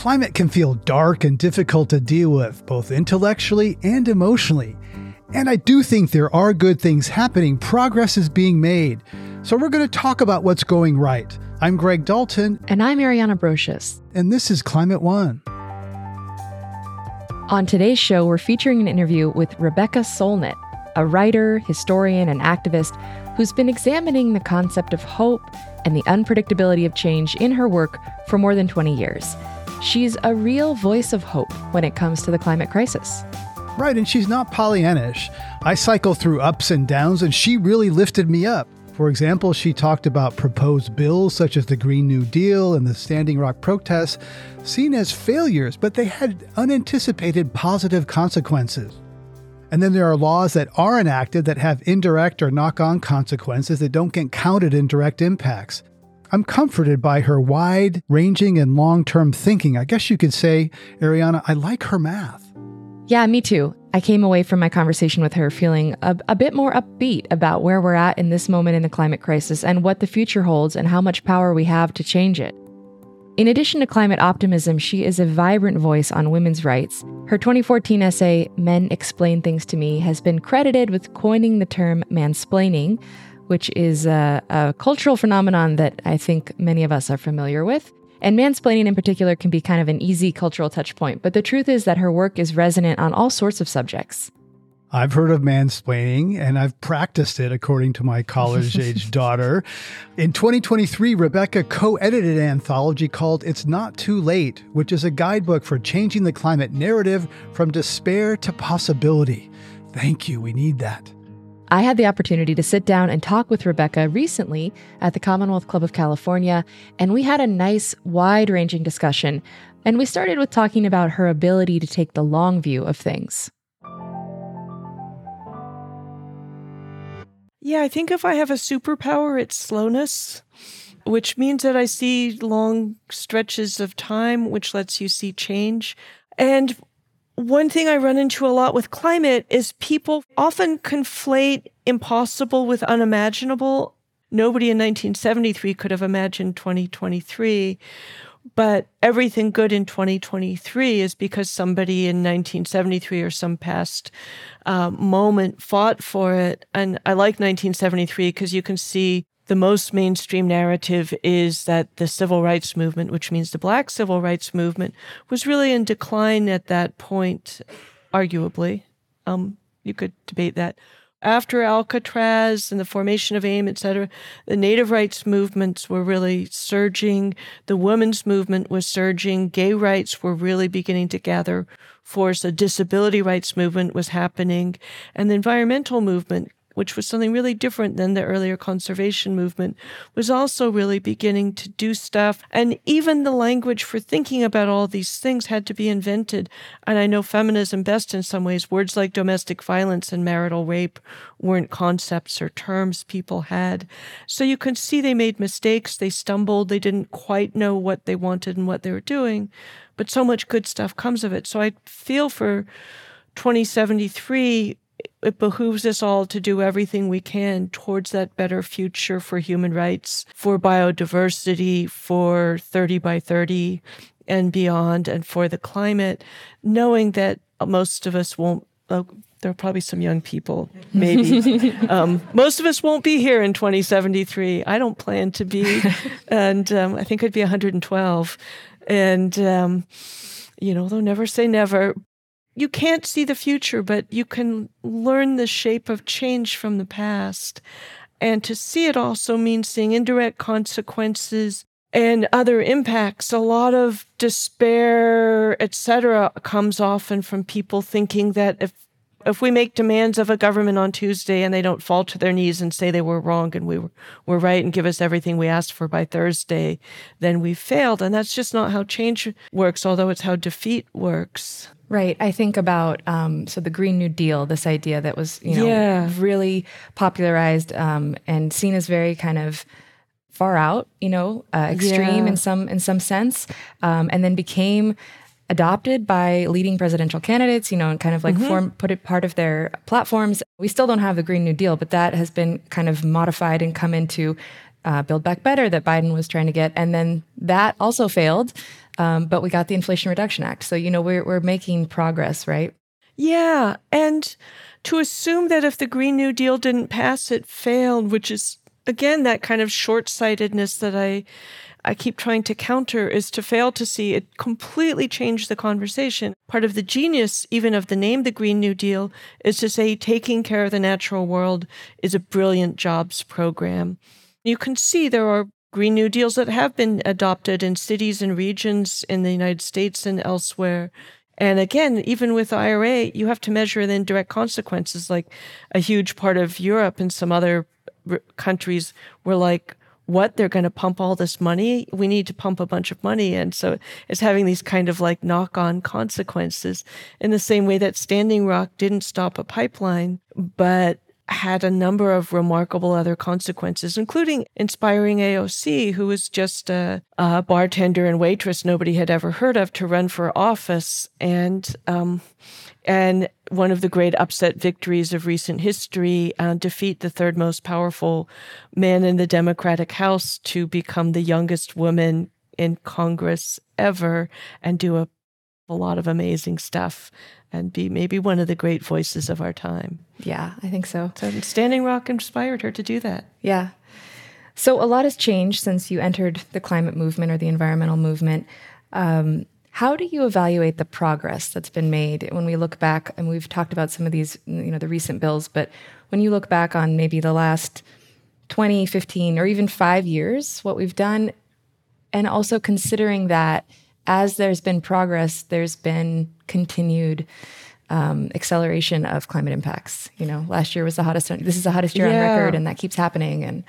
Climate can feel dark and difficult to deal with, both intellectually and emotionally. And I do think there are good things happening, progress is being made. So we're going to talk about what's going right. I'm Greg Dalton. And I'm Ariana Brocious. And this is Climate One. On today's show, we're featuring an interview with Rebecca Solnit, a writer, historian, and activist who's been examining the concept of hope and the unpredictability of change in her work for more than 20 years. She's a real voice of hope when it comes to the climate crisis. Right, and she's not Pollyannish. I cycle through ups and downs, and she really lifted me up. For example, she talked about proposed bills such as the Green New Deal and the Standing Rock protests, seen as failures, but they had unanticipated positive consequences. And then there are laws that are enacted that have indirect or knock on consequences that don't get counted in direct impacts. I'm comforted by her wide ranging and long term thinking. I guess you could say, Ariana, I like her math. Yeah, me too. I came away from my conversation with her feeling a, a, bit more upbeat about where we're at in this moment in the climate crisis and what the future holds and how much power we have to change it. In addition to climate optimism, she is a vibrant voice on women's rights. Her 2014 essay, Men Explain Things to Me, has been credited with coining the term mansplaining, which is a, a cultural phenomenon that I think many of us are familiar with. And mansplaining in particular can be kind of an easy cultural touch point, but the truth is that her work is resonant on all sorts of subjects. I've heard of mansplaining and I've practiced it according to my college age daughter. In 2023, Rebecca co edited an anthology called It's Not Too Late, which is a guidebook for changing the climate narrative from despair to possibility. Thank you, we need that. I had the opportunity to sit down and talk with Rebecca recently at the Commonwealth Club of California, and we had a nice, wide ranging discussion. And we started with talking about her ability to take the long view of things. Yeah, I think if I have a superpower, it's slowness, which means that I see long stretches of time, which lets you see change. And one thing I run into a lot with climate is people often conflate impossible with unimaginable. Nobody in 1973 could have imagined 2023. But everything good in 2023 is because somebody in 1973 or some past uh, moment fought for it. And I like 1973 because you can see the most mainstream narrative is that the civil rights movement, which means the black civil rights movement, was really in decline at that point, arguably. Um, you could debate that. After Alcatraz and the formation of AIM, et cetera, the native rights movements were really surging. The women's movement was surging. Gay rights were really beginning to gather force. A disability rights movement was happening. And the environmental movement which was something really different than the earlier conservation movement, was also really beginning to do stuff. And even the language for thinking about all these things had to be invented. And I know feminism best in some ways. Words like domestic violence and marital rape weren't concepts or terms people had. So you can see they made mistakes, they stumbled, they didn't quite know what they wanted and what they were doing. But so much good stuff comes of it. So I feel for 2073 it behooves us all to do everything we can towards that better future for human rights, for biodiversity, for 30 by 30 and beyond, and for the climate, knowing that most of us won't. Uh, there are probably some young people, maybe. um, most of us won't be here in 2073. I don't plan to be, and um, I think I'd be 112. And um, you know, they'll never say never, you can't see the future, but you can learn the shape of change from the past. And to see it also means seeing indirect consequences and other impacts. A lot of despair, etc., comes often from people thinking that if if we make demands of a government on Tuesday and they don't fall to their knees and say they were wrong and we were, were right and give us everything we asked for by Thursday, then we failed. And that's just not how change works, although it's how defeat works. Right. I think about um, so the Green New Deal, this idea that was you know yeah. really popularized um, and seen as very kind of far out, you know, uh, extreme yeah. in some in some sense, um, and then became adopted by leading presidential candidates, you know, and kind of like mm-hmm. form put it part of their platforms. We still don't have the Green New Deal, but that has been kind of modified and come into uh, Build Back Better that Biden was trying to get, and then that also failed Um, but we got the Inflation Reduction Act. So, you know, we're, we're making progress, right? Yeah. And to assume that if the Green New Deal didn't pass, it failed, which is, again, that kind of short sightedness that I. I keep trying to counter is to fail to see it completely changed the conversation. Part of the genius, even of the name the Green New Deal, is to say taking care of the natural world is a brilliant jobs program. You can see there are Green New Deals that have been adopted in cities and regions in the United States and elsewhere. And again, even with IRA, you have to measure the indirect consequences. Like a huge part of Europe and some other countries were like, what they're going to pump all this money we need to pump a bunch of money and so it's having these kind of like knock-on consequences in the same way that standing rock didn't stop a pipeline but had a number of remarkable other consequences, including inspiring AOC, who was just a, a bartender and waitress nobody had ever heard of, to run for office. And um, and one of the great upset victories of recent history, uh, defeat the third most powerful man in the Democratic House to become the youngest woman in Congress ever and do a, a lot of amazing stuff and be maybe one of the great voices of our time. Yeah, I think so. So Standing Rock inspired her to do that. Yeah. So a lot has changed since you entered the climate movement or the environmental movement. Um, how do you evaluate the progress that's been made when we look back? And we've talked about some of these, you know, the recent bills, but when you look back on maybe the last 20, 15, or even five years, what we've done, and also considering that as there's been progress, there's been continued um, acceleration of climate impacts. You know, last year was the hottest. This is the hottest year yeah. on record, and that keeps happening. And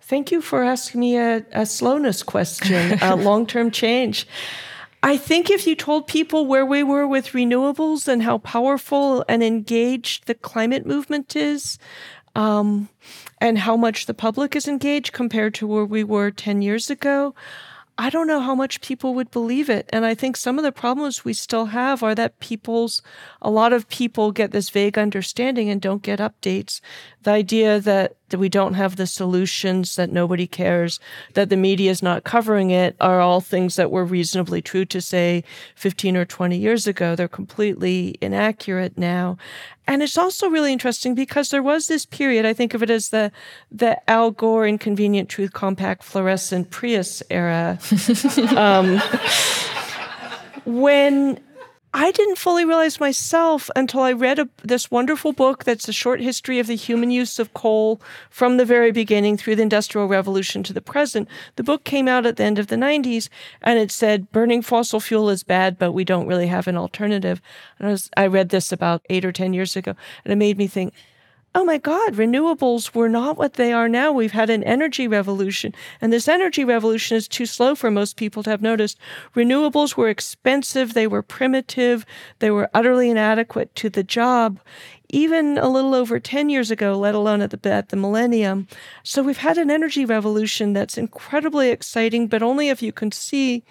thank you for asking me a, a slowness question, a long-term change. I think if you told people where we were with renewables and how powerful and engaged the climate movement is, um, and how much the public is engaged compared to where we were 10 years ago, I don't know how much people would believe it. And I think some of the problems we still have are that people's, a lot of people get this vague understanding and don't get updates. The idea that, that we don't have the solutions, that nobody cares, that the media is not covering it are all things that were reasonably true to say 15 or 20 years ago. They're completely inaccurate now. And it's also really interesting because there was this period, I think of it as the the Al Gore inconvenient truth compact fluorescent Prius era. um, when I didn't fully realize myself until I read a, this wonderful book that's a short history of the human use of coal from the very beginning through the Industrial Revolution to the present. The book came out at the end of the 90s and it said burning fossil fuel is bad, but we don't really have an alternative. And I, was, I read this about eight or 10 years ago and it made me think, oh my God, renewables were not what they are now. We've had an energy revolution, and this energy revolution is too slow for most people to have noticed. Renewables were expensive, they were primitive, they were utterly inadequate to the job. Even a little over 10 years ago, let alone at the, at the millennium. So, we've had an energy revolution that's incredibly exciting, but only if you can see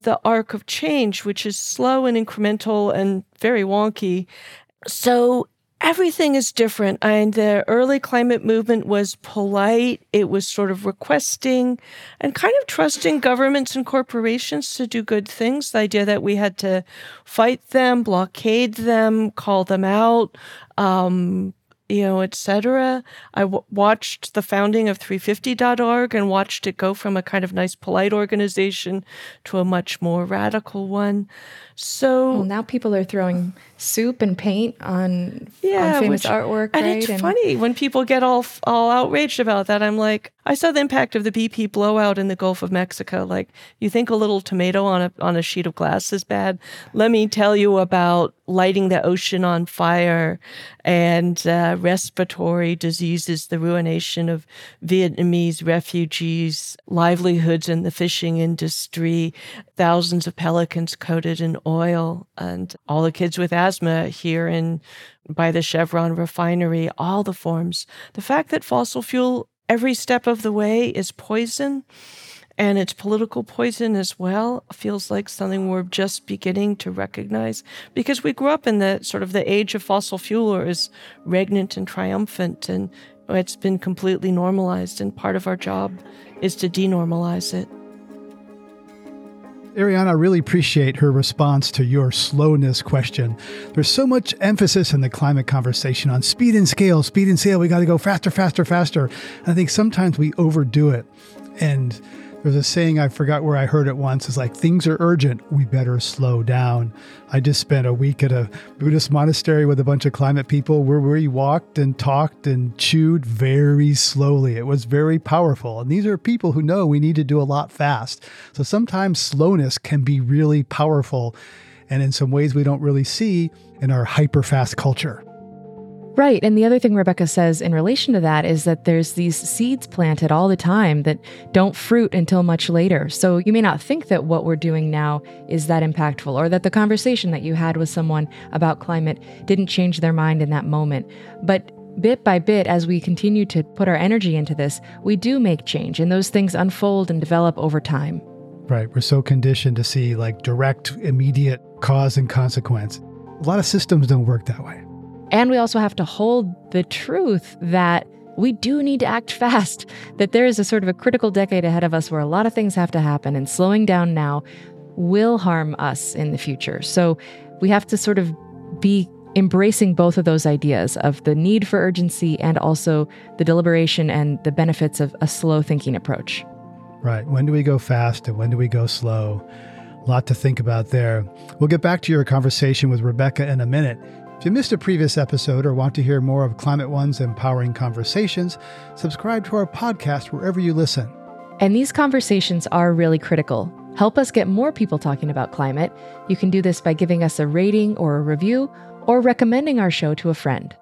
the arc of change, which is slow and incremental and very wonky. So, everything is different. And the early climate movement was polite. It was sort of requesting and kind of trusting governments and corporations to do good things. The idea that we had to fight them, blockade them, call them out, um, you know, etc. I w- watched the founding of 350.org and watched it go from a kind of nice, polite organization to a much more radical one. So well, now people are throwing soup and paint on, yeah, on famous which, artwork, and right? it's and funny when people get all all outraged about that. I'm like, I saw the impact of the BP blowout in the Gulf of Mexico. Like, you think a little tomato on a on a sheet of glass is bad? Let me tell you about lighting the ocean on fire and uh, respiratory diseases, the ruination of Vietnamese refugees, livelihoods in the fishing industry, thousands of pelicans coated in oil, and all the kids with asthma here in by the Chevron refinery, all the forms. The fact that fossil fuel every step of the way is poison and it's political poison as well feels like something we're just beginning to recognize because we grew up in the sort of the age of fossil fuel or is regnant and triumphant and it's been completely normalized and part of our job is to denormalize it Ariana, I really appreciate her response to your slowness question. There's so much emphasis in the climate conversation on speed and scale, speed and scale. We got to go faster, faster, faster. And I think sometimes we overdo it. And there's a saying I forgot where I heard it once. It's like things are urgent, we better slow down. I just spent a week at a Buddhist monastery with a bunch of climate people where we walked and talked and chewed very slowly. It was very powerful. And these are people who know we need to do a lot fast. So sometimes slowness can be really powerful and in some ways we don't really see in our hyper fast culture. Right. And the other thing Rebecca says in relation to that is that there's these seeds planted all the time that don't fruit until much later. So you may not think that what we're doing now is that impactful or that the conversation that you had with someone about climate didn't change their mind in that moment. But bit by bit, as we continue to put our energy into this, we do make change and those things unfold and develop over time. Right. We're so conditioned to see like direct, immediate cause and consequence. A lot of systems don't work that way. And we also have to hold the truth that we do need to act fast, that there is a sort of a critical decade ahead of us where a lot of things have to happen, and slowing down now will harm us in the future. So we have to sort of be embracing both of those ideas of the need for urgency and also the deliberation and the benefits of a slow thinking approach. Right. When do we go fast and when do we go slow? A lot to think about there. We'll get back to your conversation with Rebecca in a minute. If you missed a previous episode or want to hear more of Climate One's empowering conversations, subscribe to our podcast wherever you listen. And these conversations are really critical. Help us get more people talking about climate. You can do this by giving us a rating or a review or recommending our show to a friend.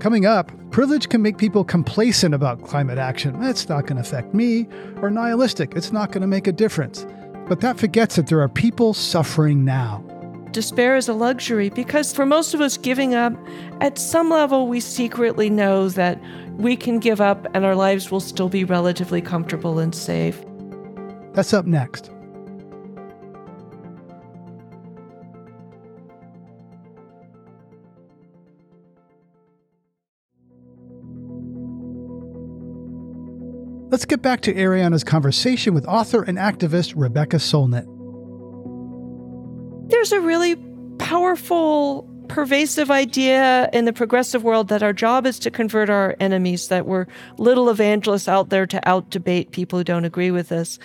Coming up, privilege can make people complacent about climate action. It's not going to affect me, or nihilistic. It's not going to make a difference. But that forgets that there are people suffering now. Despair is a luxury because for most of us, giving up, at some level, we secretly know that we can give up and our lives will still be relatively comfortable and safe. That's up next. Let's get back to Ariana's conversation with author and activist Rebecca Solnit there's a really powerful, pervasive idea in the progressive world that our job is to convert our enemies, that we're little evangelists out there to out debate people who don't agree with us.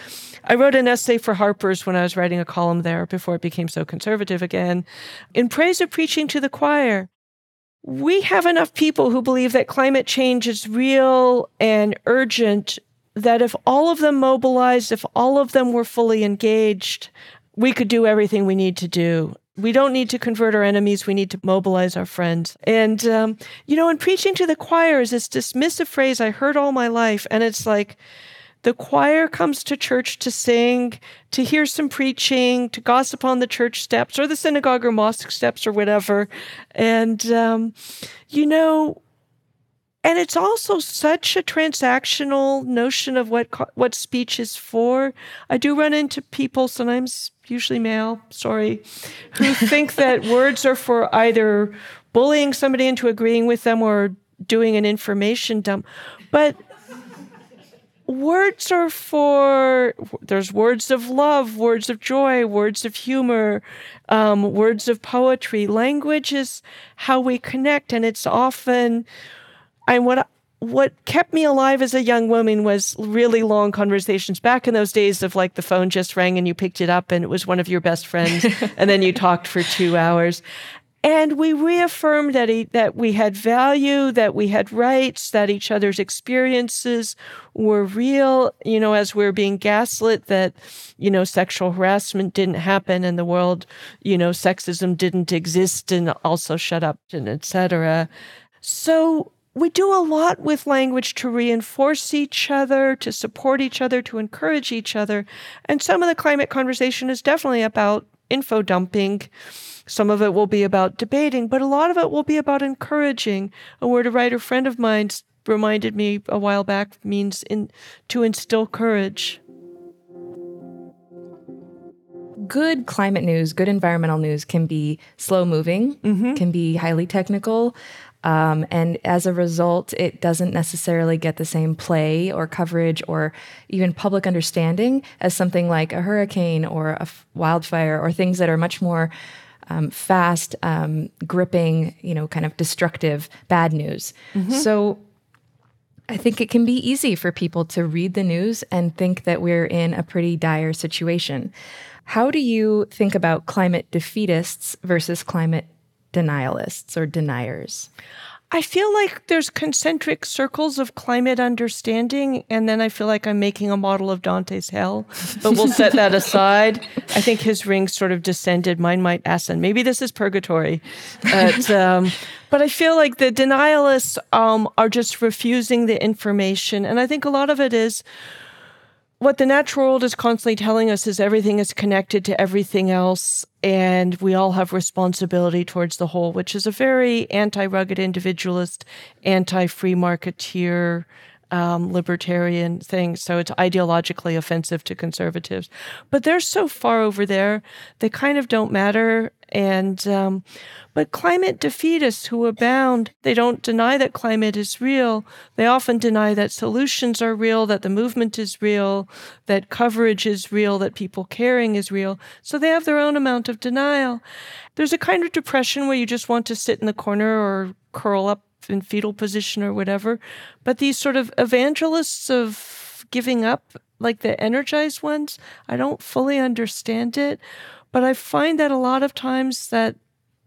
I wrote an essay for Harper's when I was writing a column there before it became so conservative again, in praise of preaching to the choir. We have enough people who believe that climate change is real and urgent that if all of them mobilized, if all of them were fully engaged, we could do everything we need to do. We don't need to convert our enemies. We need to mobilize our friends. And, um, you know, in preaching to the choir is this dismissive phrase I heard all my life. And it's like, the choir comes to church to sing, to hear some preaching, to gossip on the church steps or the synagogue or mosque steps or whatever. And, um, you know, and it's also such a transactional notion of what what speech is for. I do run into people sometimes, usually male, sorry, who think that words are for either bullying somebody into agreeing with them or doing an information dump. But words are for there's words of love, words of joy, words of humor, um, words of poetry. Language is how we connect, and it's often and what what kept me alive as a young woman was really long conversations back in those days of like the phone just rang and you picked it up and it was one of your best friends and then you talked for 2 hours. And we reaffirmed that he, that we had value that we had rights that each other's experiences were real. You know as we are being gaslit that you know sexual harassment didn't happen in the world you know sexism didn't exist and also shut up and etc so we do a lot with language to reinforce each other, to support each other, to encourage each other. And some of the climate conversation is definitely about info dumping. Some of it will be about debating, but a lot of it will be about encouraging. A word a writer friend of mine reminded me a while back means in, to instill courage. Good climate news, good environmental news can be slow moving, mm-hmm. can be highly technical, Um, and as a result, it doesn't necessarily get the same play or coverage or even public understanding as something like a hurricane or a f- wildfire or things that are much more um, fast, um, gripping, you know, kind of destructive bad news. Mm-hmm. So I think it can be easy for people to read the news and think that we're in a pretty dire situation. How do you think about climate defeatists versus climate denialists or deniers? I feel like there's concentric circles of climate understanding, and then I feel like I'm making a model of Dante's hell. But we'll set that aside. I think his ring sort of descended. Mine might ascend. Maybe this is purgatory. But, um, but I feel like the denialists um, are just refusing the information, and I think a lot of it is what the natural world is constantly telling us is everything is connected to everything else and we all have responsibility towards the whole which is a very anti-rugged individualist anti-free marketeer um, libertarian thing so it's ideologically offensive to conservatives but they're so far over there they kind of don't matter and um, but climate defeatists who abound, they don't deny that climate is real. They often deny that solutions are real, that the movement is real, that coverage is real, that people caring is real. So they have their own amount of denial. There's a kind of depression where you just want to sit in the corner or curl up in fetal position or whatever. But these sort of evangelists of giving up, like the energized ones, I don't fully understand it. But I find that a lot of times that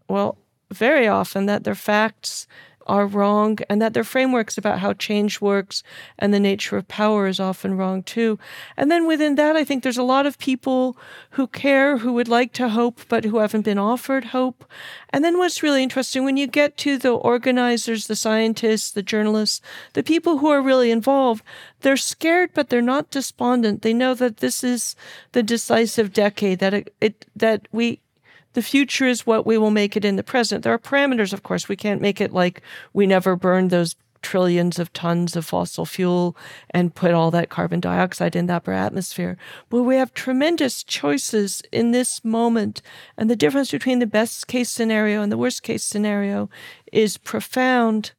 well, very often that their facts are wrong and that their frameworks about how change works and the nature of power is often wrong too. And then within that, I think there's a lot of people who care, who would like to hope, but who haven't been offered hope. And then what's really interesting when you get to the organizers, the scientists, the journalists, the people who are really involved, they're scared, but they're not despondent. They know that this is the decisive decade that it, it that we the future is what we will make it in the present. There are parameters, of course. We can't make it like we never burned those trillions of tons of fossil fuel and put all that carbon dioxide in the upper atmosphere. But we have tremendous choices in this moment. And the difference between the best case scenario and the worst case scenario is profound.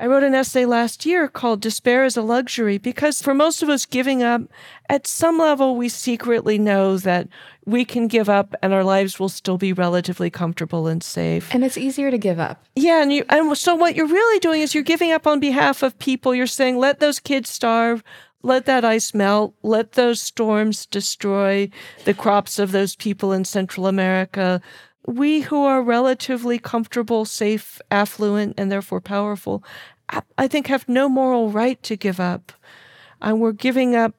I wrote an essay last year called Despair is a Luxury because for most of us, giving up, at some level, we secretly know that we can give up and our lives will still be relatively comfortable and safe. And it's easier to give up. Yeah. And, you, and so what you're really doing is you're giving up on behalf of people. You're saying, let those kids starve. Let that ice melt. Let those storms destroy the crops of those people in Central America we who are relatively comfortable, safe, affluent, and therefore powerful, I think have no moral right to give up. And we're giving up,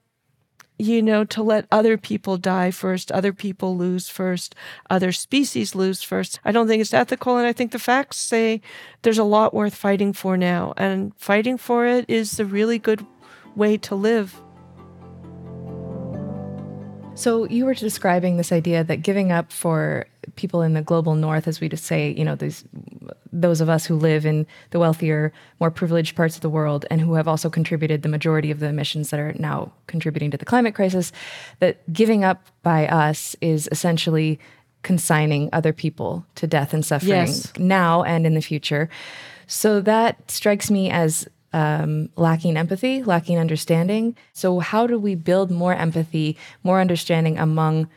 you know, to let other people die first, other people lose first, other species lose first. I don't think it's ethical. And I think the facts say there's a lot worth fighting for now. And fighting for it is a really good way to live. So you were describing this idea that giving up for people in the global north, as we just say, you know, these those of us who live in the wealthier, more privileged parts of the world and who have also contributed the majority of the emissions that are now contributing to the climate crisis, that giving up by us is essentially consigning other people to death and suffering yes. now and in the future. So that strikes me as um, lacking empathy, lacking understanding. So, how do we build more empathy, more understanding among,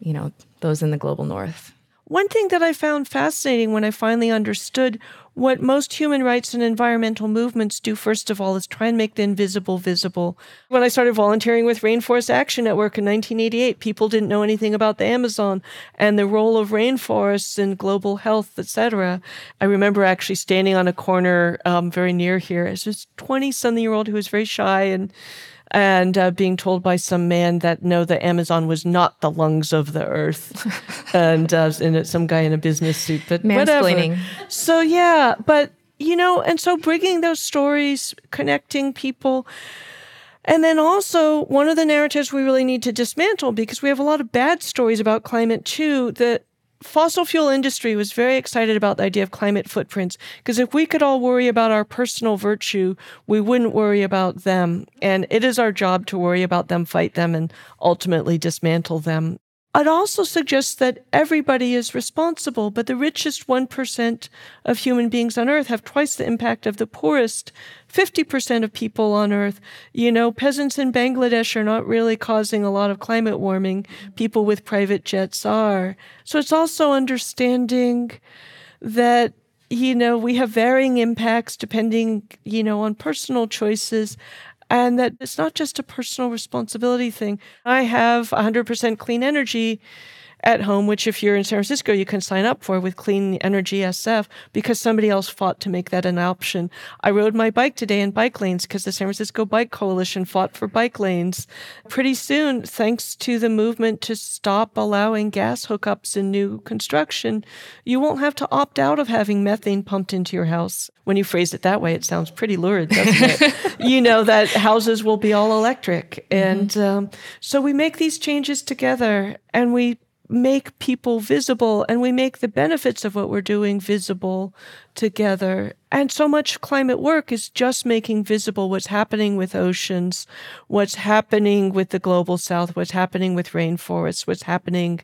you know, those in the global north? One thing that I found fascinating when I finally understood what most human rights and environmental movements do, first of all, is try and make the invisible visible. When I started volunteering with Rainforest Action Network in 1988, people didn't know anything about the Amazon and the role of rainforests in global health, etc. I remember actually standing on a corner um, very near here as a 20 something year old who was very shy and and uh, being told by some man that no, the Amazon was not the lungs of the earth, and uh, and some guy in a business suit, but whatever. So yeah, but you know, and so bringing those stories, connecting people. And then also, one of the narratives we really need to dismantle because we have a lot of bad stories about climate too that fossil fuel industry was very excited about the idea of climate footprints because if we could all worry about our personal virtue, we wouldn't worry about them. And it is our job to worry about them, fight them, and ultimately dismantle them. It also suggests that everybody is responsible, but the richest 1% of human beings on earth have twice the impact of the poorest 50% of people on earth. You know, peasants in Bangladesh are not really causing a lot of climate warming. People with private jets are. So it's also understanding that you know, we have varying impacts depending, you know, on personal choices and that it's not just a personal responsibility thing. I have 100% clean energy at home, which if you're in San Francisco, you can sign up for with Clean Energy SF because somebody else fought to make that an option. I rode my bike today in bike lanes because the San Francisco Bike Coalition fought for bike lanes. Pretty soon, thanks to the movement to stop allowing gas hookups in new construction, you won't have to opt out of having methane pumped into your house. When you phrase it that way, it sounds pretty lurid, doesn't it? you know that houses will be all electric. And mm-hmm. um, so we make these changes together and we make people visible and we make the benefits of what we're doing visible together. And so much climate work is just making visible what's happening with oceans, what's happening with the global south, what's happening with rainforests, what's happening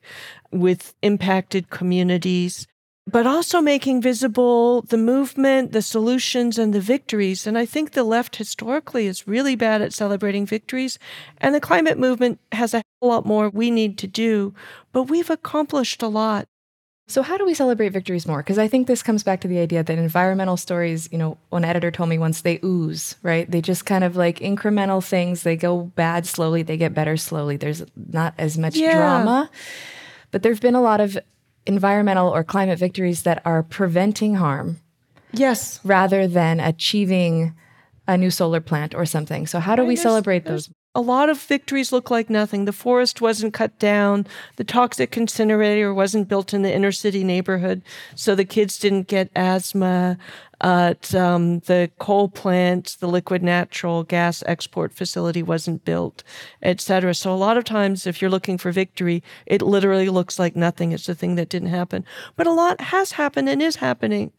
with impacted communities but also making visible the movement, the solutions, and the victories. And I think the left historically is really bad at celebrating victories. And the climate movement has a lot more we need to do, but we've accomplished a lot. So, how do we celebrate victories more? Because I think this comes back to the idea that environmental stories, you know, one editor told me once they ooze, right? They just kind of like incremental things. They go bad slowly, they get better slowly. There's not as much yeah. drama. But there have been a lot of environmental or climate victories that are preventing harm. Yes. Rather than achieving a new solar plant or something. So, how do we celebrate those? A lot of victories look like nothing. The forest wasn't cut down. The toxic incinerator wasn't built in the inner city neighborhood, so the kids didn't get asthma at um, the coal plant, the liquid natural gas export facility wasn't built, etc. So a lot of times, if you're looking for victory, it literally looks like nothing. It's the thing that didn't happen, but a lot has happened and is happening.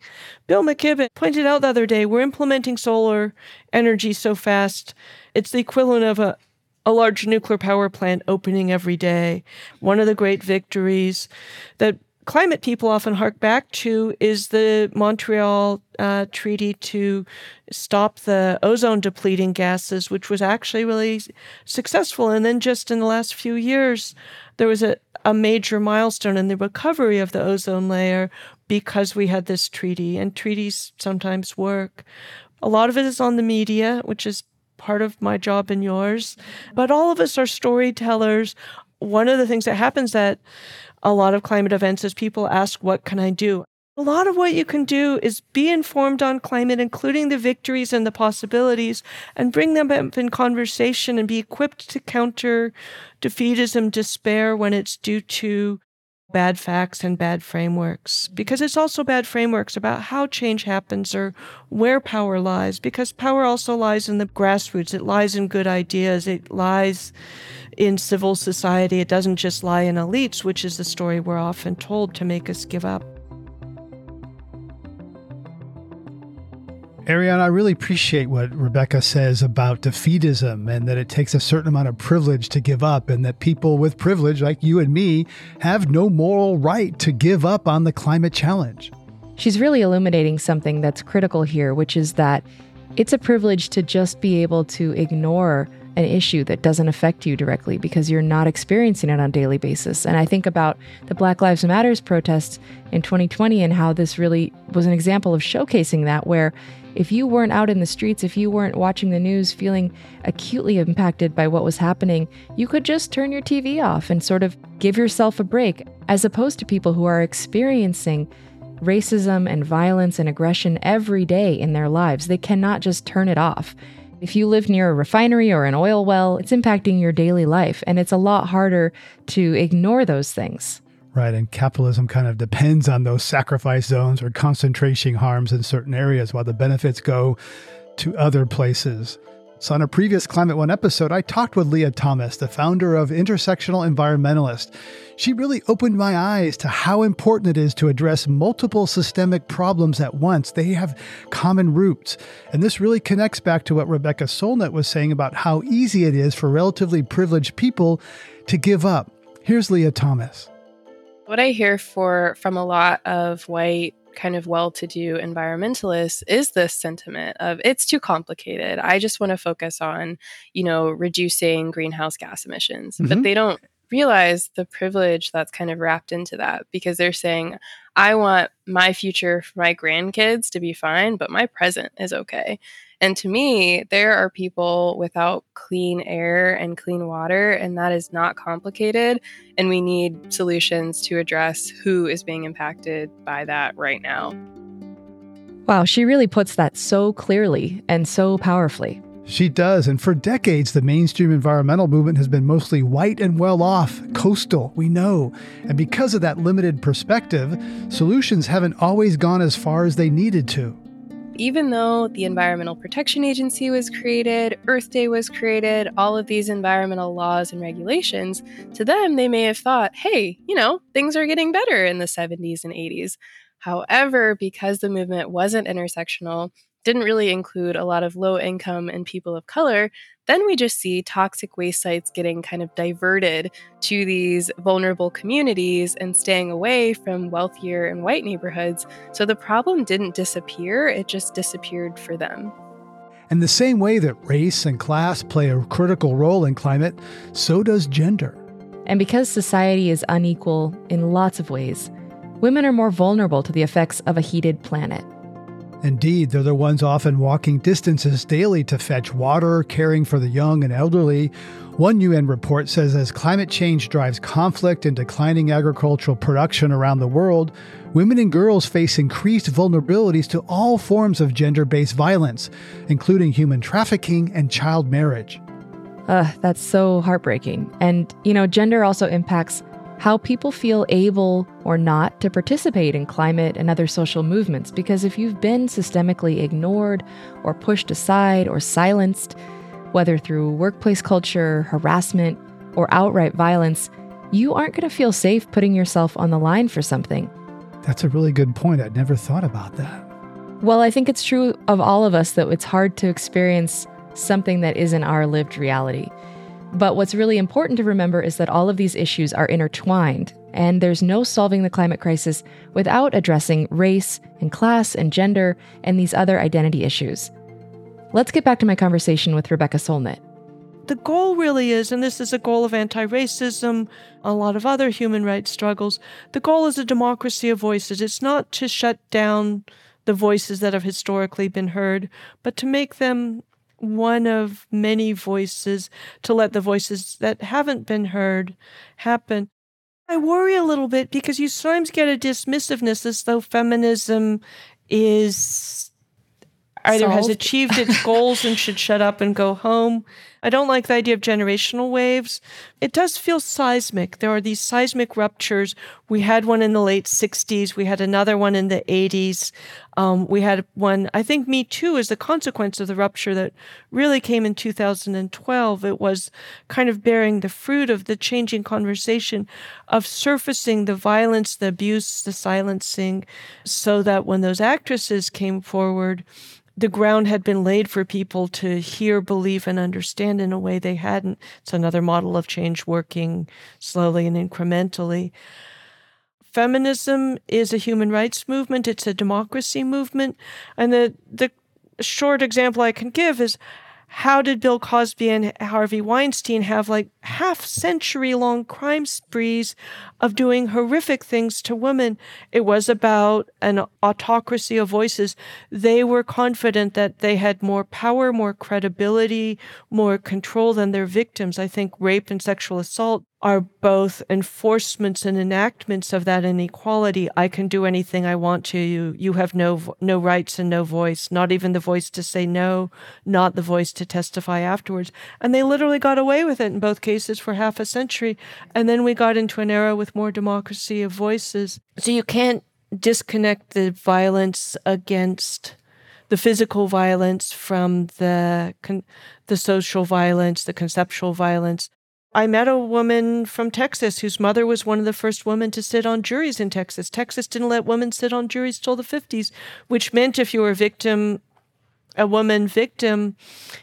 Bill McKibben pointed out the other day, we're implementing solar energy so fast, it's the equivalent of a a large nuclear power plant opening every day. One of the great victories that climate people often hark back to is the Montreal uh, Treaty to stop the ozone depleting gases, which was actually really successful. And then just in the last few years, there was a, a major milestone in the recovery of the ozone layer because we had this treaty, and treaties sometimes work. A lot of it is on the media, which is part of my job and yours, but all of us are storytellers. One of the things that happens that a lot of climate events is people ask, What can I do? A lot of what you can do is be informed on climate, including the victories and the possibilities, and bring them up in conversation and be equipped to counter defeatism, despair when it's due to bad facts and bad frameworks. Because it's also bad frameworks about how change happens or where power lies, because power also lies in the grassroots. It lies in good ideas. It lies in civil society. It doesn't just lie in elites, which is the story we're often told to make us give up. Ariana, I really appreciate what Rebecca says about defeatism and that it takes a certain amount of privilege to give up, and that people with privilege, like you and me, have no moral right to give up on the climate challenge. She's really illuminating something that's critical here, which is that it's a privilege to just be able to ignore an issue that doesn't affect you directly because you're not experiencing it on a daily basis. And I think about the Black Lives Matters protests in 2020 and how this really was an example of showcasing that where if you weren't out in the streets, if you weren't watching the news feeling acutely impacted by what was happening, you could just turn your TV off and sort of give yourself a break, as opposed to people who are experiencing racism and violence and aggression every day in their lives. They cannot just turn it off. If you live near a refinery or an oil well, it's impacting your daily life, and it's a lot harder to ignore those things. Right. And capitalism kind of depends on those sacrifice zones or concentration harms in certain areas while the benefits go to other places. So, on a previous Climate One episode, I talked with Leah Thomas, the founder of Intersectional Environmentalist. She really opened my eyes to how important it is to address multiple systemic problems at once. They have common roots. And this really connects back to what Rebecca Solnit was saying about how easy it is for relatively privileged people to give up Here's Leah Thomas. What I hear for from a lot of white kind of well-to-do environmentalists is this sentiment of it's too complicated. I just want to focus on, you know, reducing greenhouse gas emissions. Mm-hmm. But they don't realize the privilege that's kind of wrapped into that because they're saying, I want my future for my grandkids to be fine, but my present is okay. And to me, there are people without clean air and clean water, and that is not complicated. And we need solutions to address who is being impacted by that right now. Wow, she really puts that so clearly and so powerfully. She does, and for decades, the mainstream environmental movement has been mostly white and well off, coastal, we know. And because of that limited perspective, solutions haven't always gone as far as they needed to even though the Environmental Protection Agency was created, Earth Day was created, all of these environmental laws and regulations, to them, they may have thought, hey, you know, things are getting better in the 70s and 80s. However, because the movement wasn't intersectional, didn't really include a lot of low income and people of color, then we just see toxic waste sites getting kind of diverted to these vulnerable communities and staying away from wealthier and white neighborhoods. So the problem didn't disappear, it just disappeared for them. In the same way that race and class play a critical role in climate, so does gender. And because society is unequal in lots of ways, women are more vulnerable to the effects of a heated planet. Indeed, they're the ones often walking distances daily to fetch water, caring for the young and elderly. One UN report says as climate change drives conflict and declining agricultural production around the world, women and girls face increased vulnerabilities to all forms of gender based violence, including human trafficking and child marriage. Ugh, that's so heartbreaking. And, you know, gender also impacts how people feel able or not to participate in climate and other social movements. Because if you've been systemically ignored or pushed aside or silenced, whether through workplace culture, harassment, or outright violence, you aren't going to feel safe putting yourself on the line for something. That's a really good point. I'd never thought about that. Well, I think it's true of all of us that it's hard to experience something that isn't our lived reality. But what's really important to remember is that all of these issues are intertwined, and there's no solving the climate crisis without addressing race and class and gender and these other identity issues. Let's get back to my conversation with Rebecca Solnit. The goal really is, and this is a goal of anti racism, a lot of other human rights struggles, the goal is a democracy of voices. It's not to shut down the voices that have historically been heard, but to make them one of many voices to let the voices that haven't been heard happen. I worry a little bit because you sometimes get a dismissiveness as though feminism is either Solved. has achieved its goals and should shut up and go home. I don't like the idea of generational waves. It does feel seismic. There are these seismic ruptures. We had one in the late 60s. We had another one in the 80s. Um, we had one, I think Me Too is the consequence of the rupture that really came in 2012. It was kind of bearing the fruit of the changing conversation of surfacing the violence, the abuse, the silencing, so that when those actresses came forward, the ground had been laid for people to hear, believe, and understand in a way they hadn't. It's another model of change working slowly and incrementally. Feminism is a human rights movement, it's a democracy movement. And the, the short example I can give is how did Bill Cosby and Harvey Weinstein have like half century long crime sprees of doing horrific things to women? It was about an autocracy of voices. They were confident that they had more power, more credibility, more control than their victims. I think rape and sexual assault are both enforcements and enactments of that inequality. I can do anything I want to you. You have no no rights and no voice, not even the voice to say no, not the voice to testify afterwards. And they literally got away with it in both cases for half a century. And then we got into an era with more democracy of voices. So you can't disconnect the violence against the physical violence from the the social violence, the conceptual violence. I met a woman from Texas whose mother was one of the first women to sit on juries in Texas. Texas didn't let women sit on juries till the 50s, which meant if you were a victim, a woman victim,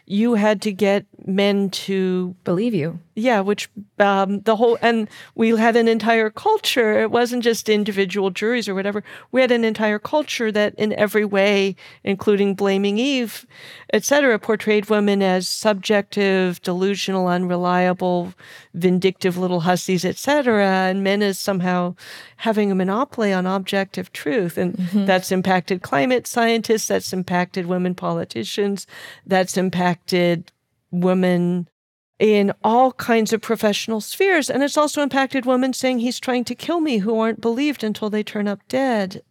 you had to get men to Believe you. yeah, which um, the whole and we had an entire culture. It wasn't just individual juries or whatever. We had an entire culture that, in every way, including blaming Eve, etc., portrayed women as subjective, delusional, unreliable, vindictive little hussies, etc., and men as somehow having a monopoly on objective truth. And that's impacted climate scientists. That's impacted women politicians. That's impacted women in all kinds of professional spheres. And it's also impacted women saying he's trying to kill me who aren't believed until they turn up dead.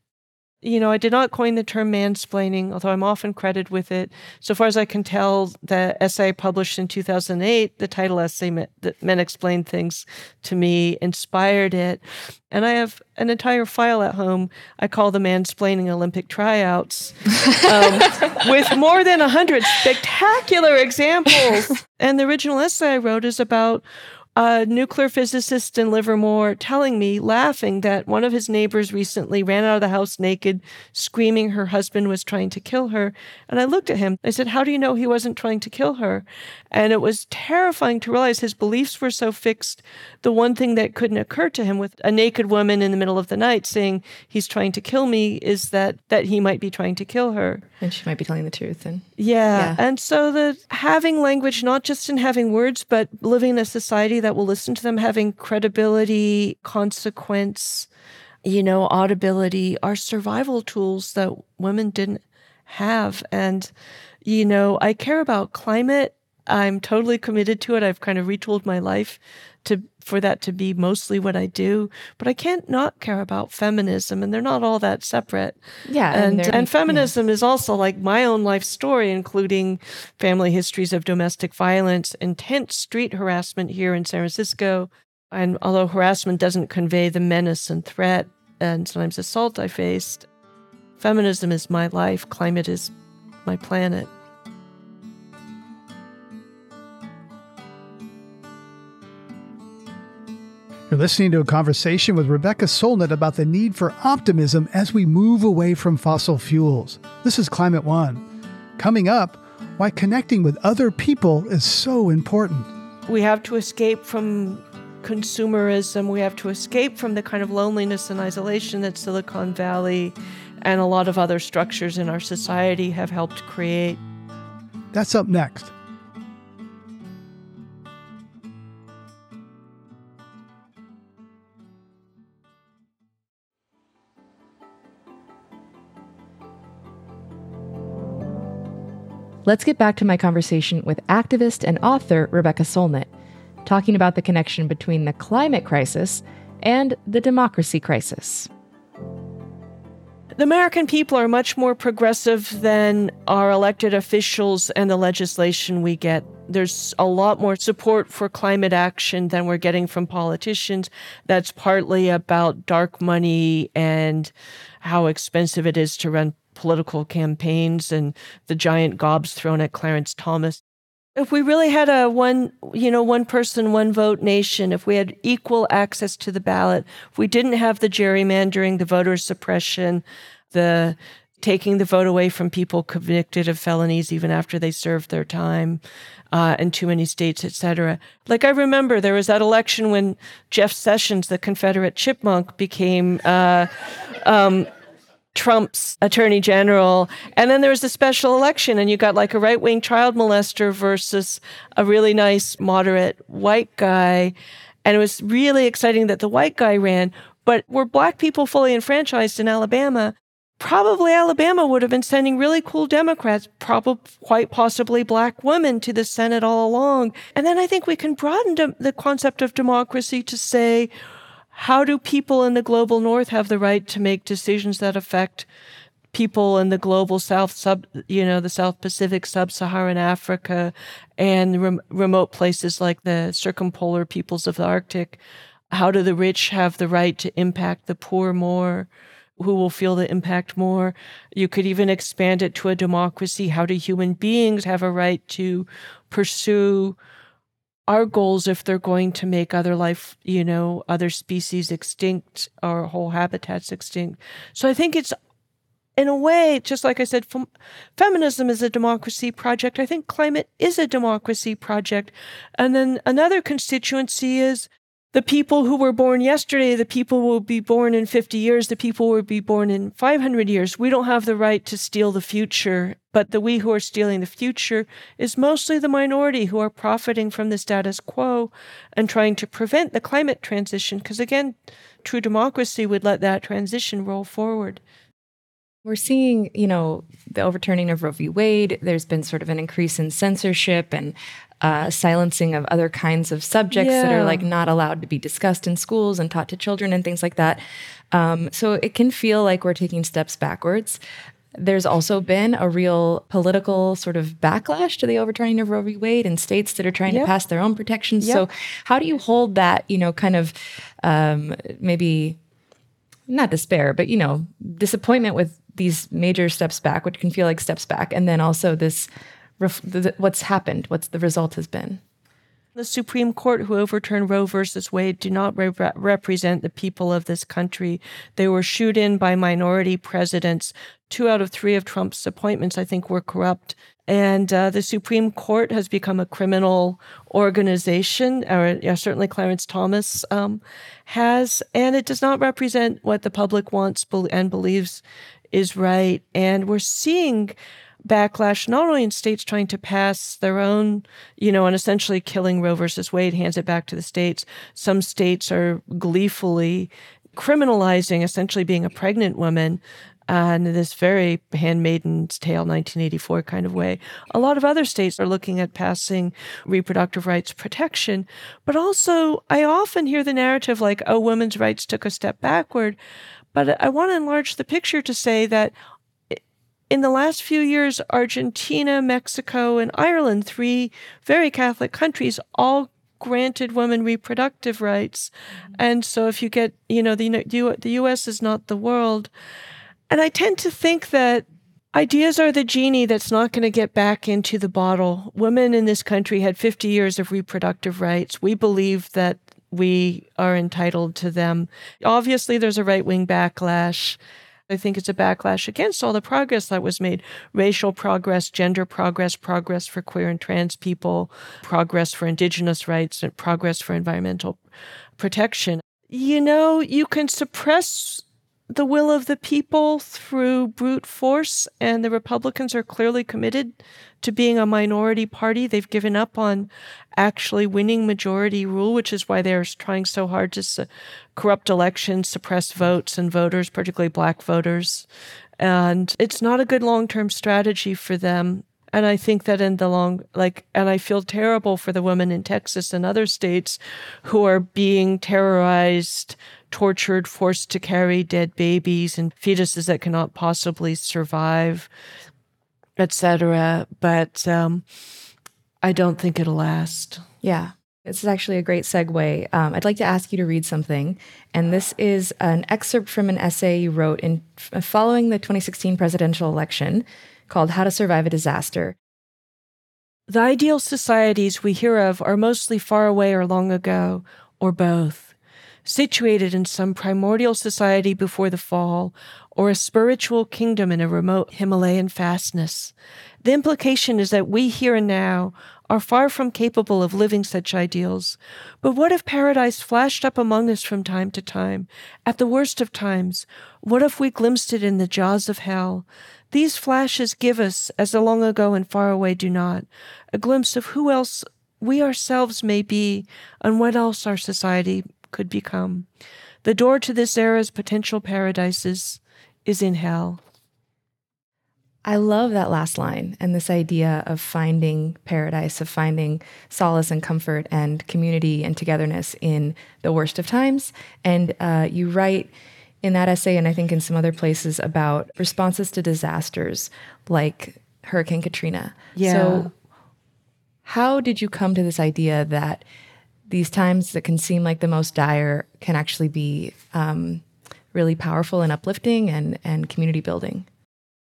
You know, I did not coin the term mansplaining, although I'm often credited with it. So far as I can tell, the essay I published in 2008, the title essay, that Men Explain Things to Me, inspired it. And I have an entire file at home I call the Mansplaining Olympic Tryouts um, with more than 100 spectacular examples. And the original essay I wrote is about a nuclear physicist in Livermore telling me, laughing, that one of his neighbors recently ran out of the house naked, screaming her husband was trying to kill her. And I looked at him. I said, How do you know he wasn't trying to kill her? And it was terrifying to realize his beliefs were so fixed. The one thing that couldn't occur to him with a naked woman in the middle of the night saying he's trying to kill me is that that he might be trying to kill her. And she might be telling the truth. And Yeah. Yeah. And so the having language, not just in having words, but living in a society that will listen to them, having credibility, consequence, you know, audibility are survival tools that women didn't have. And, you know, I care about climate. I'm totally committed to it. I've kind of retooled my life to for that to be mostly what I do. But I can't not care about feminism and they're not all that separate yeah. and they're- and feminism is also like my own life story, including family histories of domestic violence, intense street harassment here in San Francisco. And although harassment doesn't convey the menace and threat and sometimes assault I faced, feminism is my life. Climate is my planet. You're listening to a conversation with Rebecca Solnit about the need for optimism as we move away from fossil fuels. This is Climate One. Coming up, why connecting with other people is so important. we have to escape from consumerism. We have to escape from the kind of loneliness and isolation that Silicon Valley and a lot of other structures in our society have helped create. That's up next. Let's get back to my conversation with activist and author Rebecca Solnit, talking about the connection between the climate crisis and the democracy crisis. The American people are much more progressive than our elected officials and the legislation we get. There's a lot more support for climate action than we're getting from politicians. That's partly about dark money and how expensive it is to run political campaigns and the giant gobs thrown at Clarence Thomas. If we really had a one, you know, one person, one vote nation, if we had equal access to the ballot, if we didn't have the gerrymandering, the voter suppression, the taking the vote away from people convicted of felonies even after they served their time uh, in too many states, et cetera. Like I remember there was that election when Jeff Sessions, the Confederate chipmunk, became uh, um, Trump's attorney general. And then there was a special election, and you got like a right wing child molester versus a really nice, moderate white guy. And it was really exciting that the white guy ran. But were black people fully enfranchised in Alabama? Probably Alabama would have been sending really cool Democrats, probably quite possibly black women to the Senate all along. And then I think we can broaden dem- the concept of democracy to say, how do people in the global north have the right to make decisions that affect people in the global south sub you know the south pacific sub-saharan africa and rem- remote places like the circumpolar peoples of the arctic? How do the rich have the right to impact the poor more? Who will feel the impact more? You could even expand it to a democracy. How do human beings have a right to pursue our goals if they're going to make other life, you know, other species extinct or whole habitats extinct. So I think it's in a way, just like I said, feminism is a democracy project. I think climate is a democracy project. And then another constituency is the people who were born yesterday, the people who will be born in 50 years, the people who will be born in 500 years. We don't have the right to steal the future, but the we who are stealing the future is mostly the minority who are profiting from the status quo and trying to prevent the climate transition. Because again, true democracy would let that transition roll forward. We're seeing, you know, the overturning of Roe v. Wade. There's been sort of an increase in censorship and uh, silencing of other kinds of subjects yeah. that are like not allowed to be discussed in schools and taught to children and things like that. Um, so it can feel like we're taking steps backwards. There's also been a real political sort of backlash to the overturning of Roe v. Wade in states that are trying yep. to pass their own protections. Yep. So, how do you hold that, you know, kind of um, maybe not despair, but, you know, disappointment with these major steps back, which can feel like steps back, and then also this ref- what's happened, what's the result has been. The Supreme Court, who overturned Roe versus Wade, do not re- represent the people of this country. They were shooed in by minority presidents. Two out of three of Trump's appointments, I think, were corrupt. And uh, the Supreme Court has become a criminal organization, or yeah, certainly Clarence Thomas um, has, and it does not represent what the public wants and believes is right. And we're seeing backlash, not only in states trying to pass their own, you know, and essentially killing Roe versus Wade hands it back to the states. Some states are gleefully criminalizing essentially being a pregnant woman uh, in this very handmaiden's tale 1984 kind of way. A lot of other states are looking at passing reproductive rights protection, but also I often hear the narrative like, oh, women's rights took a step backward. But I want to enlarge the picture to say that in the last few years, Argentina, Mexico, and Ireland, three very Catholic countries, all granted women reproductive rights. Mm-hmm. And so if you get, you know, the, the US is not the world. And I tend to think that ideas are the genie that's not going to get back into the bottle. Women in this country had 50 years of reproductive rights. We believe that we are entitled to them. Obviously, there's a right wing backlash. I think it's a backlash against all the progress that was made racial progress, gender progress, progress for queer and trans people, progress for indigenous rights, and progress for environmental protection. You know, you can suppress the will of the people through brute force, and the Republicans are clearly committed to being a minority party. They've given up on actually winning majority rule, which is why they're trying so hard to su- corrupt elections, suppress votes and voters, particularly black voters. And it's not a good long term strategy for them. And I think that in the long, like, and I feel terrible for the women in Texas and other states who are being terrorized, tortured, forced to carry dead babies and fetuses that cannot possibly survive, etc. But um, I don't think it'll last. Yeah. This is actually a great segue. Um, I'd like to ask you to read something. And this is an excerpt from an essay you wrote in following the 2016 presidential election called How to Survive a Disaster. The ideal societies we hear of are mostly far away or long ago, or both, situated in some primordial society before the fall, or a spiritual kingdom in a remote Himalayan fastness. The implication is that we here and now are far from capable of living such ideals. But what if paradise flashed up among us from time to time? At the worst of times, what if we glimpsed it in the jaws of hell? These flashes give us, as the long ago and far away do not, a glimpse of who else we ourselves may be and what else our society could become. The door to this era's potential paradises is in hell. I love that last line and this idea of finding paradise, of finding solace and comfort and community and togetherness in the worst of times. And uh, you write in that essay, and I think in some other places, about responses to disasters like Hurricane Katrina. Yeah. So, how did you come to this idea that these times that can seem like the most dire can actually be um, really powerful and uplifting and, and community building?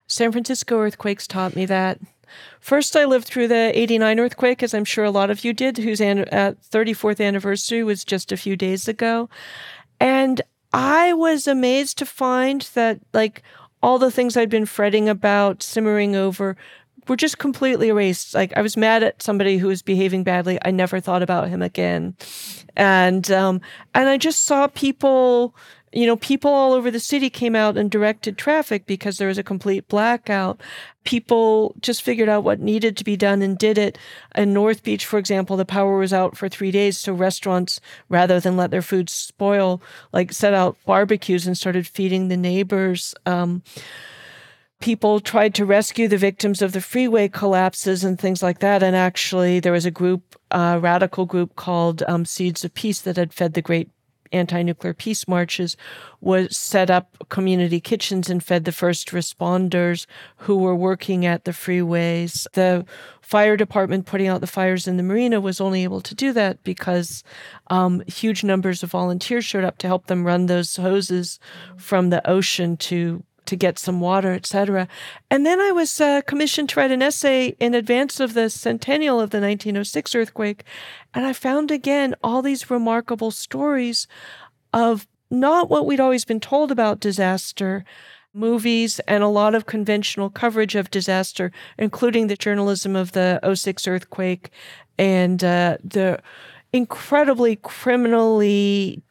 San Francisco earthquakes taught me that. First, I lived through the 89 earthquake, as I'm sure a lot of you did, whose an- 34th anniversary was just a few days ago. And I was amazed to find that, like, all the things I'd been fretting about, simmering over, were just completely erased. Like I was mad at somebody who was behaving badly. I never thought about him again, and um, and I just saw people. You know, people all over the city came out and directed traffic because there was a complete blackout. People just figured out what needed to be done and did it. In North Beach, for example, the power was out for three days. So restaurants, rather than let their food spoil, like set out barbecues and started feeding the neighbors. Um, people tried to rescue the victims of the freeway collapses and things like that. And actually, there was a group, a radical group called um, Seeds of Peace that had fed the great anti-nuclear peace marches was set up community kitchens and fed the first responders who were working at the freeways. The fire department putting out the fires in the marina was only able to do that because um, huge numbers of volunteers showed up to help them run those hoses from the ocean to to get some water, etc. And then I was uh, commissioned to write an essay in advance of the centennial of the 1906 earthquake, and I found again all these remarkable stories of not what we'd always been told about disaster, movies, and a lot of conventional coverage of disaster, including the journalism of the 06 earthquake and uh, the incredibly criminally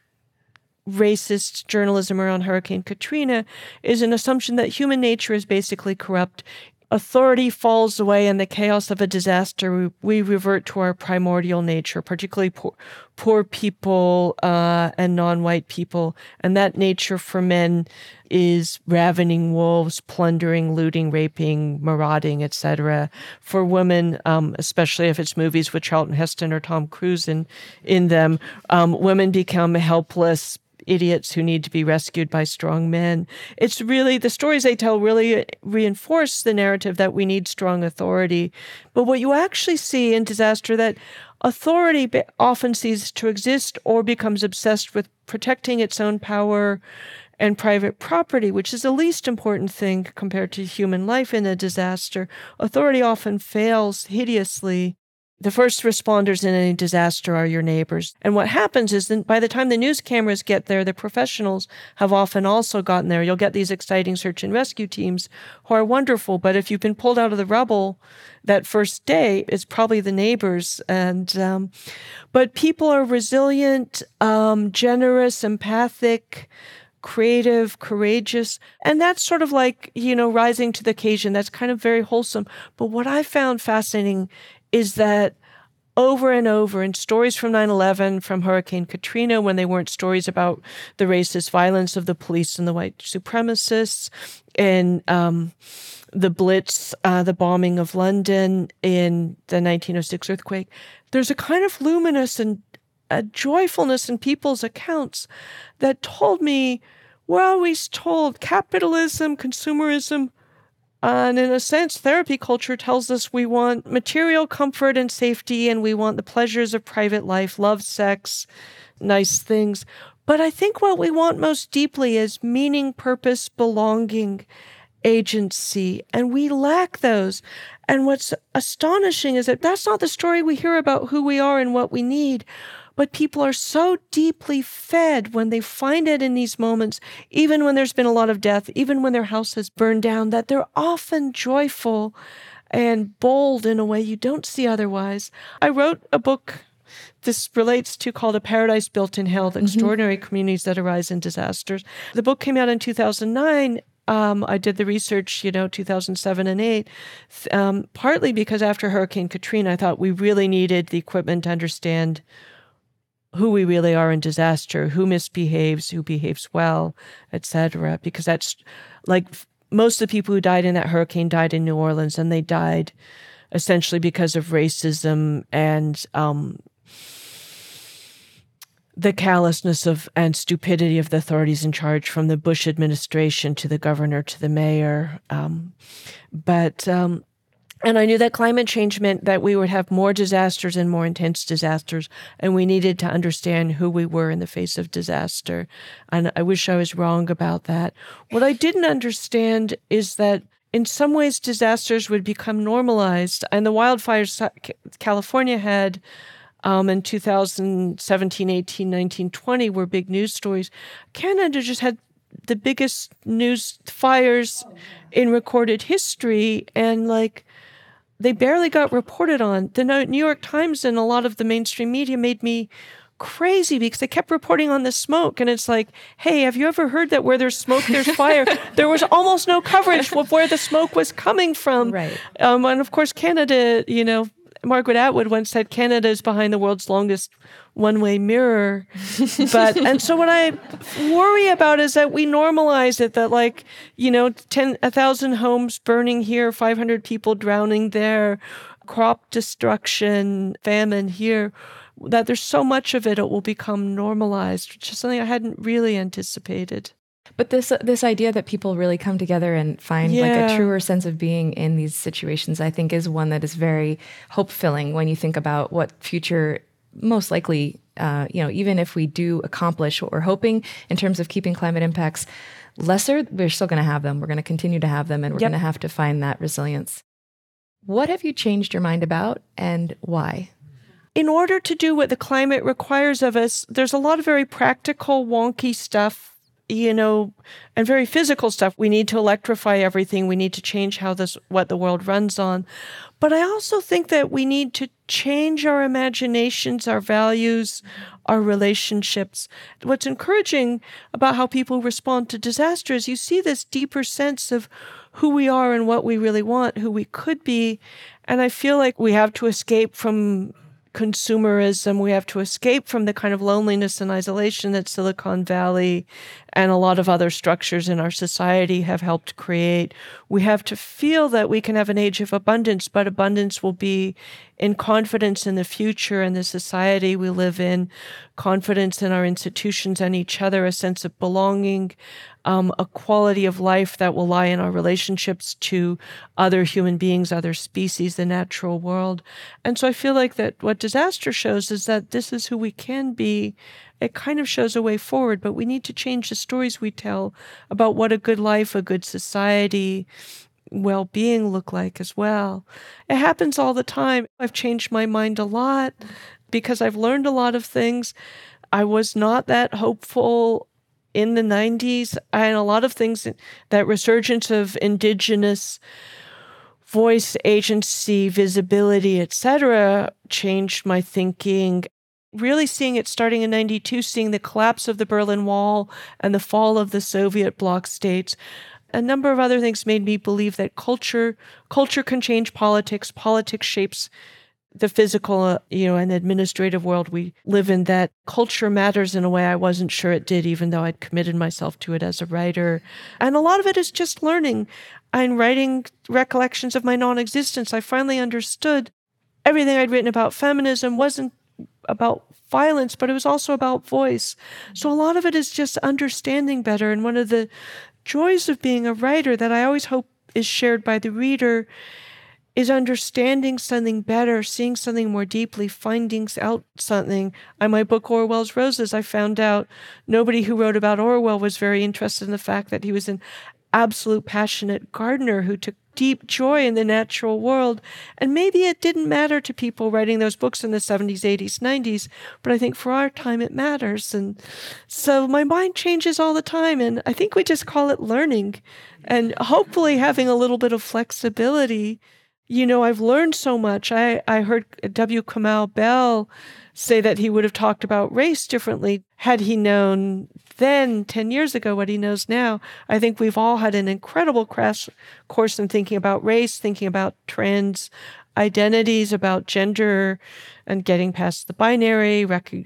racist journalism around Hurricane Katrina is an assumption that human nature is basically corrupt. Authority falls away in the chaos of a disaster. We, revert to our primordial nature, particularly poor, poor people uh, and non-white people, and that nature for men is ravening wolves, plundering, looting, raping, marauding, etc. For women, um, especially if it's movies with Charlton Heston or Tom Cruise in in them, um, women become helpless, idiots who need to be rescued by strong men. It's really the stories they tell really reinforce the narrative that we need strong authority. But what you actually see in disaster that authority often ceases to exist or becomes obsessed with protecting its own power and private property, which is the least important thing compared to human life in a disaster. Authority often fails hideously the first responders in any disaster are your neighbors. And what happens is that by the time the news cameras get there, the professionals have often also gotten there. You'll get these exciting search and rescue teams who are wonderful. But if you've been pulled out of the rubble that first day, it's probably the neighbors. And, um, but people are resilient, um, generous, empathic, creative, courageous. And that's sort of like, you know, rising to the occasion. That's kind of very wholesome. But what I found fascinating is that over and over in stories from 9 11, from Hurricane Katrina, when they weren't stories about the racist violence of the police and the white supremacists, and um, the Blitz, uh, the bombing of London in the 1906 earthquake, there's a kind of luminous and a joyfulness in people's accounts that told me we're always told capitalism, consumerism, and in a sense, therapy culture tells us we want material comfort and safety, and we want the pleasures of private life, love, sex, nice things. But I think what we want most deeply is meaning, purpose, belonging, agency, and we lack those. And what's astonishing is that that's not the story we hear about who we are and what we need. But people are so deeply fed when they find it in these moments, even when there's been a lot of death, even when their house has burned down, that they're often joyful and bold in a way you don't see otherwise. I wrote a book this relates to called A Paradise Built in Hell, the mm-hmm. extraordinary communities that arise in disasters. The book came out in 2009. Um, I did the research, you know, 2007 and 8, um, partly because after Hurricane Katrina, I thought we really needed the equipment to understand who we really are in disaster, who misbehaves, who behaves well, etc. Because that's like most of the people who died in that hurricane died in New Orleans, and they died essentially because of racism and um, the callousness of and stupidity of the authorities in charge, from the Bush administration to the governor to the mayor. Um, but um, and I knew that climate change meant that we would have more disasters and more intense disasters, and we needed to understand who we were in the face of disaster. And I wish I was wrong about that. What I didn't understand is that in some ways disasters would become normalized, and the wildfires California had. Um, in 2017, 18, 19, 20 were big news stories. Canada just had the biggest news fires in recorded history and like they barely got reported on. The New York Times and a lot of the mainstream media made me crazy because they kept reporting on the smoke. And it's like, hey, have you ever heard that where there's smoke, there's fire? there was almost no coverage of where the smoke was coming from. Right. Um, and of course, Canada, you know, Margaret Atwood once said Canada is behind the world's longest one way mirror. But, and so what I worry about is that we normalize it that, like, you know, 10, 1,000 homes burning here, 500 people drowning there, crop destruction, famine here that there's so much of it, it will become normalized, which is something I hadn't really anticipated. But this this idea that people really come together and find yeah. like a truer sense of being in these situations, I think, is one that is very hope filling when you think about what future most likely, uh, you know, even if we do accomplish what we're hoping in terms of keeping climate impacts lesser, we're still going to have them. We're going to continue to have them, and we're yep. going to have to find that resilience. What have you changed your mind about, and why? in order to do what the climate requires of us, there's a lot of very practical, wonky stuff, you know, and very physical stuff. We need to electrify everything. We need to change how this, what the world runs on. But I also think that we need to change our imaginations, our values, our relationships. What's encouraging about how people respond to disaster is you see this deeper sense of who we are and what we really want, who we could be. And I feel like we have to escape from consumerism. We have to escape from the kind of loneliness and isolation that Silicon Valley and a lot of other structures in our society have helped create. We have to feel that we can have an age of abundance, but abundance will be in confidence in the future and the society we live in, confidence in our institutions and each other, a sense of belonging, um, a quality of life that will lie in our relationships to other human beings, other species, the natural world. And so I feel like that what disaster shows is that this is who we can be. It kind of shows a way forward, but we need to change the stories we tell about what a good life, a good society, well being look like as well. It happens all the time. I've changed my mind a lot because I've learned a lot of things. I was not that hopeful in the 90s and a lot of things that resurgence of indigenous voice agency visibility etc changed my thinking really seeing it starting in 92 seeing the collapse of the berlin wall and the fall of the soviet bloc states a number of other things made me believe that culture culture can change politics politics shapes the physical, uh, you know, and administrative world we live in, that culture matters in a way I wasn't sure it did, even though I'd committed myself to it as a writer. And a lot of it is just learning. I'm writing recollections of my non existence. I finally understood everything I'd written about feminism wasn't about violence, but it was also about voice. So a lot of it is just understanding better. And one of the joys of being a writer that I always hope is shared by the reader is understanding something better, seeing something more deeply, finding out something. In my book, Orwell's Roses, I found out nobody who wrote about Orwell was very interested in the fact that he was an absolute passionate gardener who took deep joy in the natural world. And maybe it didn't matter to people writing those books in the 70s, 80s, 90s, but I think for our time it matters. And so my mind changes all the time. And I think we just call it learning and hopefully having a little bit of flexibility you know, I've learned so much. I, I heard W. Kamau Bell say that he would have talked about race differently had he known then 10 years ago what he knows now. I think we've all had an incredible crash course in thinking about race, thinking about trans identities, about gender and getting past the binary.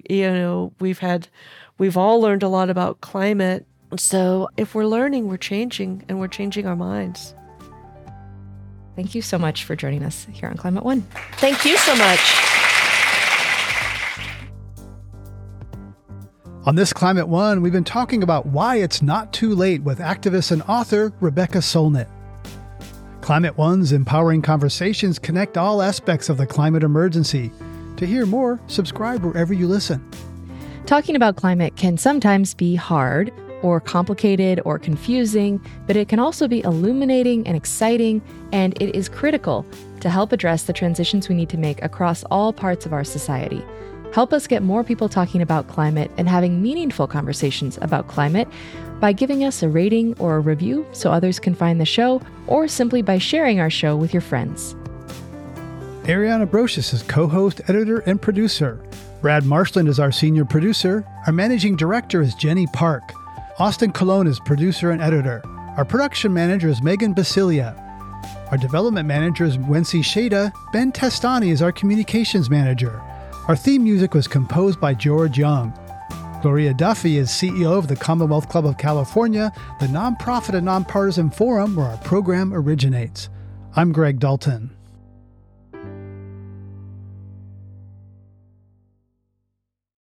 You know, we've had, we've all learned a lot about climate. So if we're learning, we're changing and we're changing our minds. Thank you so much for joining us here on Climate One. Thank you so much. On this Climate One, we've been talking about why it's not too late with activist and author Rebecca Solnit. Climate One's empowering conversations connect all aspects of the climate emergency. To hear more, subscribe wherever you listen. Talking about climate can sometimes be hard or complicated or confusing, but it can also be illuminating and exciting, and it is critical to help address the transitions we need to make across all parts of our society. Help us get more people talking about climate and having meaningful conversations about climate by giving us a rating or a review so others can find the show, or simply by sharing our show with your friends. Ariana Brocious is co host, editor, and producer. Brad Marshland is our senior producer. Our managing director is Jenny Park. Austin Colon is producer and editor. Our production manager is Megan Basilia. Our development manager is Wency Shada. Ben Testani is our communications manager. Our theme music was composed by George Young. Gloria Duffy is CEO of the Commonwealth Club of California, the nonprofit and nonpartisan forum where our program originates. I'm Greg Dalton.